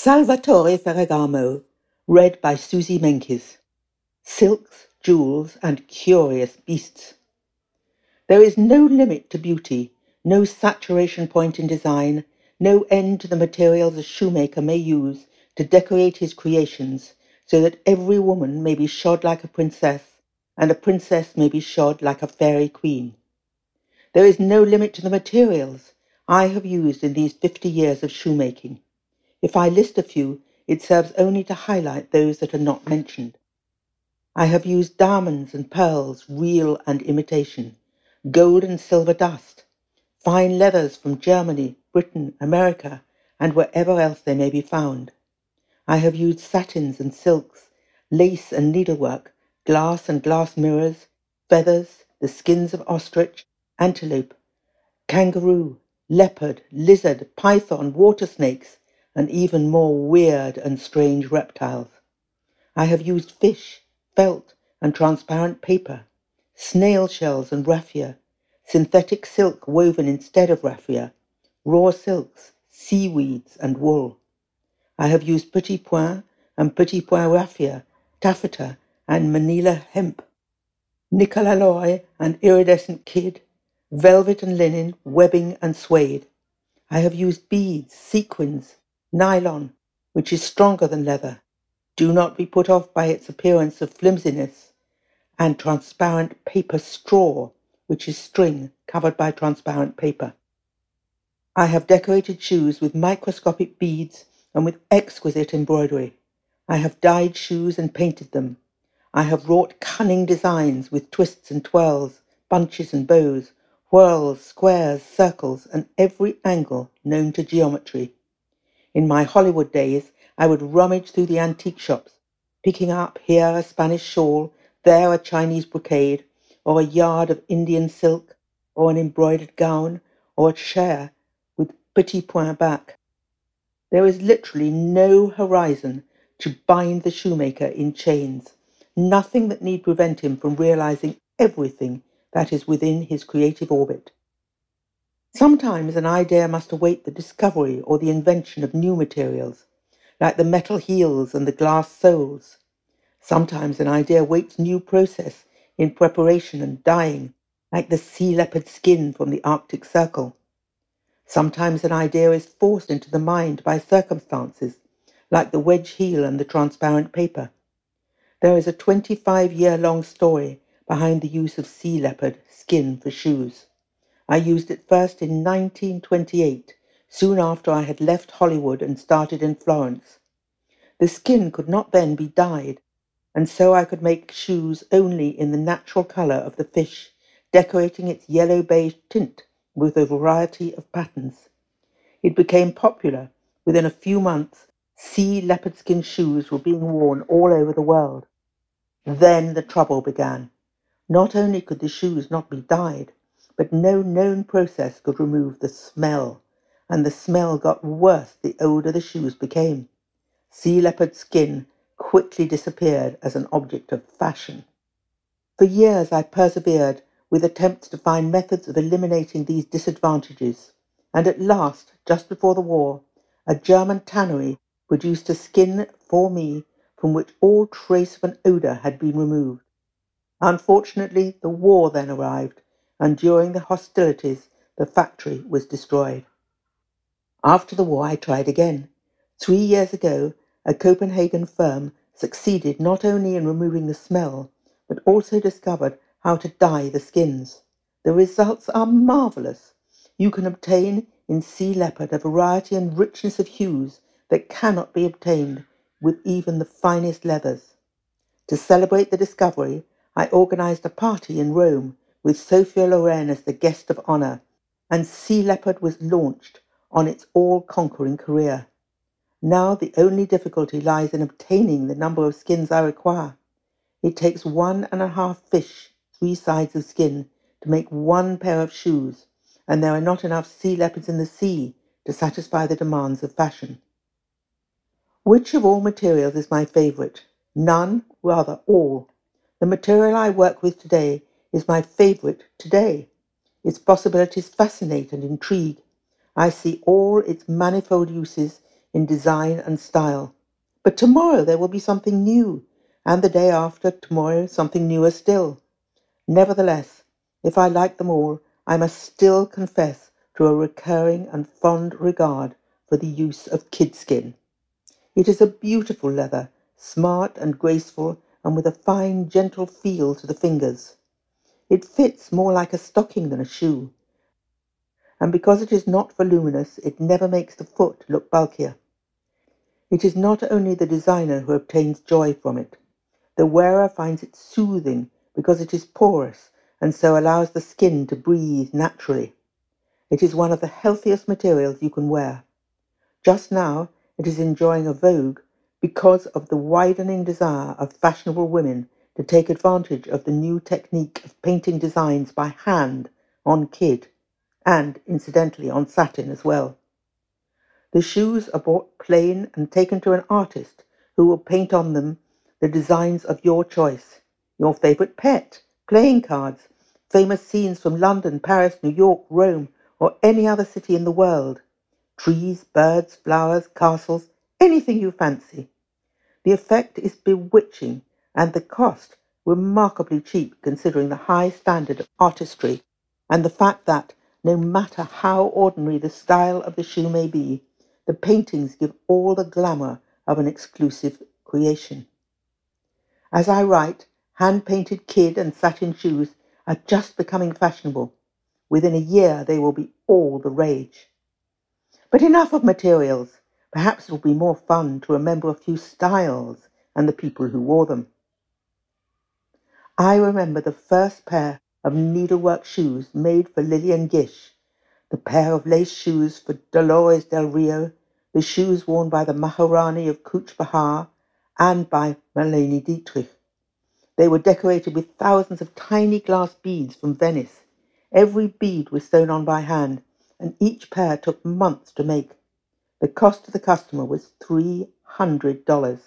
Salvatore Ferragamo, read by Suzy Menkes. Silks, jewels, and curious beasts. There is no limit to beauty, no saturation point in design, no end to the materials a shoemaker may use to decorate his creations so that every woman may be shod like a princess and a princess may be shod like a fairy queen. There is no limit to the materials I have used in these fifty years of shoemaking. If I list a few, it serves only to highlight those that are not mentioned. I have used diamonds and pearls, real and imitation, gold and silver dust, fine leathers from Germany, Britain, America, and wherever else they may be found. I have used satins and silks, lace and needlework, glass and glass mirrors, feathers, the skins of ostrich, antelope, kangaroo, leopard, lizard, python, water snakes, and even more weird and strange reptiles. I have used fish, felt, and transparent paper, snail shells and raffia, synthetic silk woven instead of raffia, raw silks, seaweeds, and wool. I have used petit point and petit point raffia, taffeta, and manila hemp, nickel alloy and iridescent kid, velvet and linen, webbing and suede. I have used beads, sequins, Nylon, which is stronger than leather. Do not be put off by its appearance of flimsiness. And transparent paper straw, which is string covered by transparent paper. I have decorated shoes with microscopic beads and with exquisite embroidery. I have dyed shoes and painted them. I have wrought cunning designs with twists and twirls, bunches and bows, whirls, squares, circles, and every angle known to geometry. In my Hollywood days, I would rummage through the antique shops, picking up here a Spanish shawl, there a Chinese brocade, or a yard of Indian silk, or an embroidered gown, or a chair with petit point back. There is literally no horizon to bind the shoemaker in chains, nothing that need prevent him from realizing everything that is within his creative orbit. Sometimes an idea must await the discovery or the invention of new materials, like the metal heels and the glass soles. Sometimes an idea waits new process in preparation and dyeing, like the sea leopard skin from the Arctic Circle. Sometimes an idea is forced into the mind by circumstances, like the wedge heel and the transparent paper. There is a 25 year long story behind the use of sea leopard skin for shoes. I used it first in 1928, soon after I had left Hollywood and started in Florence. The skin could not then be dyed, and so I could make shoes only in the natural color of the fish, decorating its yellow beige tint with a variety of patterns. It became popular. Within a few months, sea leopard skin shoes were being worn all over the world. Then the trouble began. Not only could the shoes not be dyed, but no known process could remove the smell, and the smell got worse the older the shoes became. Sea leopard skin quickly disappeared as an object of fashion. For years I persevered with attempts to find methods of eliminating these disadvantages, and at last, just before the war, a German tannery produced a skin for me from which all trace of an odor had been removed. Unfortunately, the war then arrived, and during the hostilities, the factory was destroyed. After the war, I tried again. Three years ago, a Copenhagen firm succeeded not only in removing the smell, but also discovered how to dye the skins. The results are marvelous. You can obtain in sea leopard a variety and richness of hues that cannot be obtained with even the finest leathers. To celebrate the discovery, I organized a party in Rome with Sophia Loren as the guest of honor, and Sea Leopard was launched on its all conquering career. Now the only difficulty lies in obtaining the number of skins I require. It takes one and a half fish, three sides of skin, to make one pair of shoes, and there are not enough sea leopards in the sea to satisfy the demands of fashion. Which of all materials is my favorite? None, rather all. The material I work with today is my favorite today. Its possibilities fascinate and intrigue. I see all its manifold uses in design and style. But tomorrow there will be something new, and the day after tomorrow something newer still. Nevertheless, if I like them all, I must still confess to a recurring and fond regard for the use of kidskin. It is a beautiful leather, smart and graceful, and with a fine, gentle feel to the fingers. It fits more like a stocking than a shoe, and because it is not voluminous, it never makes the foot look bulkier. It is not only the designer who obtains joy from it. The wearer finds it soothing because it is porous and so allows the skin to breathe naturally. It is one of the healthiest materials you can wear. Just now, it is enjoying a vogue because of the widening desire of fashionable women to take advantage of the new technique of painting designs by hand on kid and, incidentally, on satin as well. The shoes are bought plain and taken to an artist who will paint on them the designs of your choice, your favorite pet, playing cards, famous scenes from London, Paris, New York, Rome, or any other city in the world. Trees, birds, flowers, castles, anything you fancy. The effect is bewitching and the cost remarkably cheap considering the high standard of artistry and the fact that no matter how ordinary the style of the shoe may be, the paintings give all the glamour of an exclusive creation. As I write, hand painted kid and satin shoes are just becoming fashionable. Within a year, they will be all the rage. But enough of materials. Perhaps it will be more fun to remember a few styles and the people who wore them. I remember the first pair of needlework shoes made for Lillian Gish, the pair of lace shoes for Dolores del Rio, the shoes worn by the Maharani of Cooch Behar and by Marlene Dietrich. They were decorated with thousands of tiny glass beads from Venice. Every bead was sewn on by hand, and each pair took months to make. The cost to the customer was $300.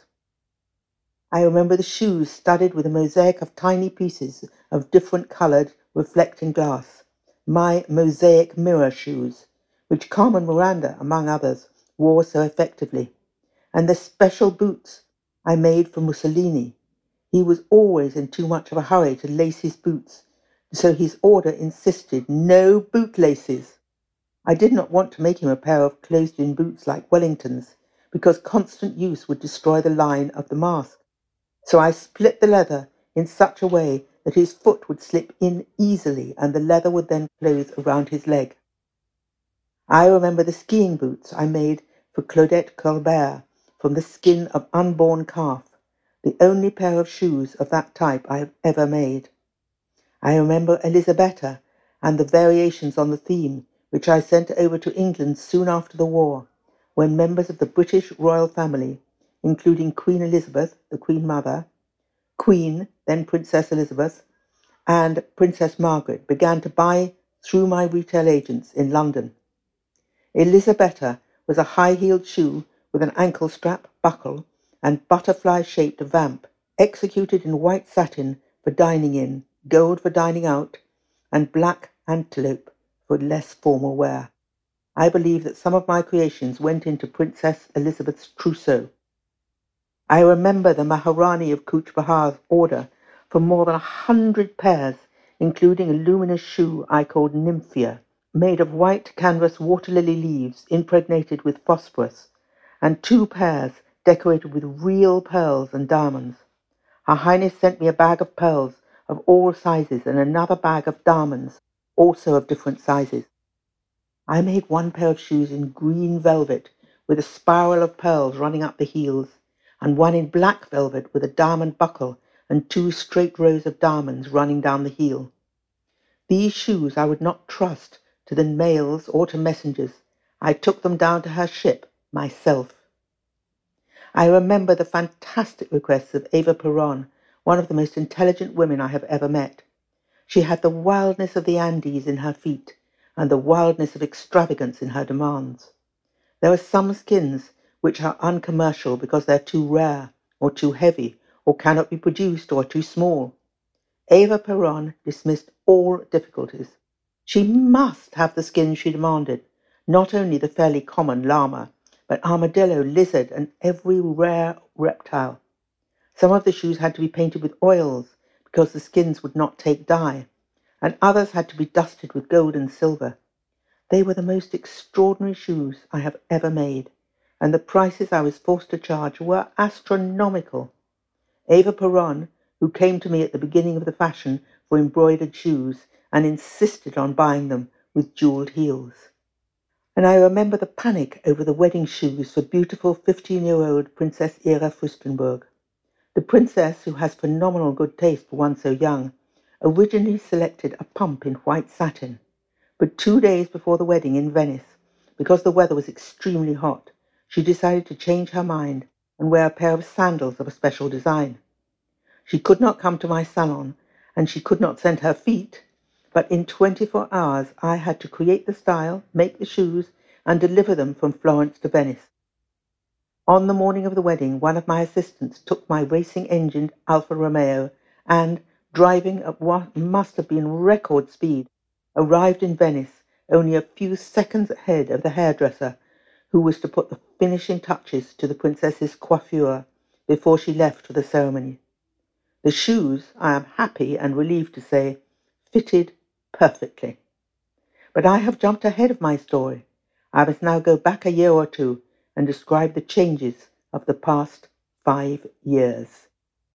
I remember the shoes studded with a mosaic of tiny pieces of different colored reflecting glass. My mosaic mirror shoes, which Carmen Miranda, among others, wore so effectively, and the special boots I made for Mussolini. He was always in too much of a hurry to lace his boots, so his order insisted no bootlaces. I did not want to make him a pair of closed-in boots like Wellington's, because constant use would destroy the line of the mask. So I split the leather in such a way that his foot would slip in easily and the leather would then close around his leg. I remember the skiing boots I made for Claudette Colbert from the skin of unborn calf, the only pair of shoes of that type I have ever made. I remember Elisabetta and the variations on the theme, which I sent over to England soon after the war, when members of the British royal family, including Queen Elizabeth, the Queen Mother, Queen, then Princess Elizabeth, and Princess Margaret, began to buy through my retail agents in London. Elisabetta was a high-heeled shoe with an ankle strap, buckle, and butterfly-shaped vamp, executed in white satin for dining in, gold for dining out, and black antelope for less formal wear. I believe that some of my creations went into Princess Elizabeth's trousseau. I remember the Maharani of Cooch Behar's order for more than a hundred pairs, including a luminous shoe I called Nymphia, made of white canvas water lily leaves impregnated with phosphorus, and two pairs decorated with real pearls and diamonds. Her Highness sent me a bag of pearls of all sizes and another bag of diamonds, also of different sizes. I made one pair of shoes in green velvet with a spiral of pearls running up the heels, and one in black velvet with a diamond buckle and two straight rows of diamonds running down the heel. These shoes I would not trust to the mails or to messengers. I took them down to her ship myself. I remember the fantastic requests of Eva Peron, one of the most intelligent women I have ever met. She had the wildness of the Andes in her feet and the wildness of extravagance in her demands. There were some skins which are uncommercial because they're too rare or too heavy or cannot be produced or too small. Eva Peron dismissed all difficulties. She must have the skin she demanded, not only the fairly common llama, but armadillo, lizard, and every rare reptile. Some of the shoes had to be painted with oils because the skins would not take dye, and others had to be dusted with gold and silver. They were the most extraordinary shoes I have ever made, and the prices I was forced to charge were astronomical. Eva Peron, who came to me at the beginning of the fashion for embroidered shoes and insisted on buying them with jeweled heels. And I remember the panic over the wedding shoes for beautiful 15 year old Princess Ira Fürstenberg. The princess, who has phenomenal good taste for one so young, originally selected a pump in white satin. But two days before the wedding in Venice, because the weather was extremely hot, she decided to change her mind and wear a pair of sandals of a special design. She could not come to my salon, and she could not send her feet, but in 24 hours I had to create the style, make the shoes, and deliver them from Florence to Venice. On the morning of the wedding, one of my assistants took my racing engined Alfa Romeo and, driving at what must have been record speed, arrived in Venice only a few seconds ahead of the hairdresser who was to put the finishing touches to the princess's coiffure before she left for the ceremony. The shoes, I am happy and relieved to say, fitted perfectly. But I have jumped ahead of my story. I must now go back a year or two and describe the changes of the past five years.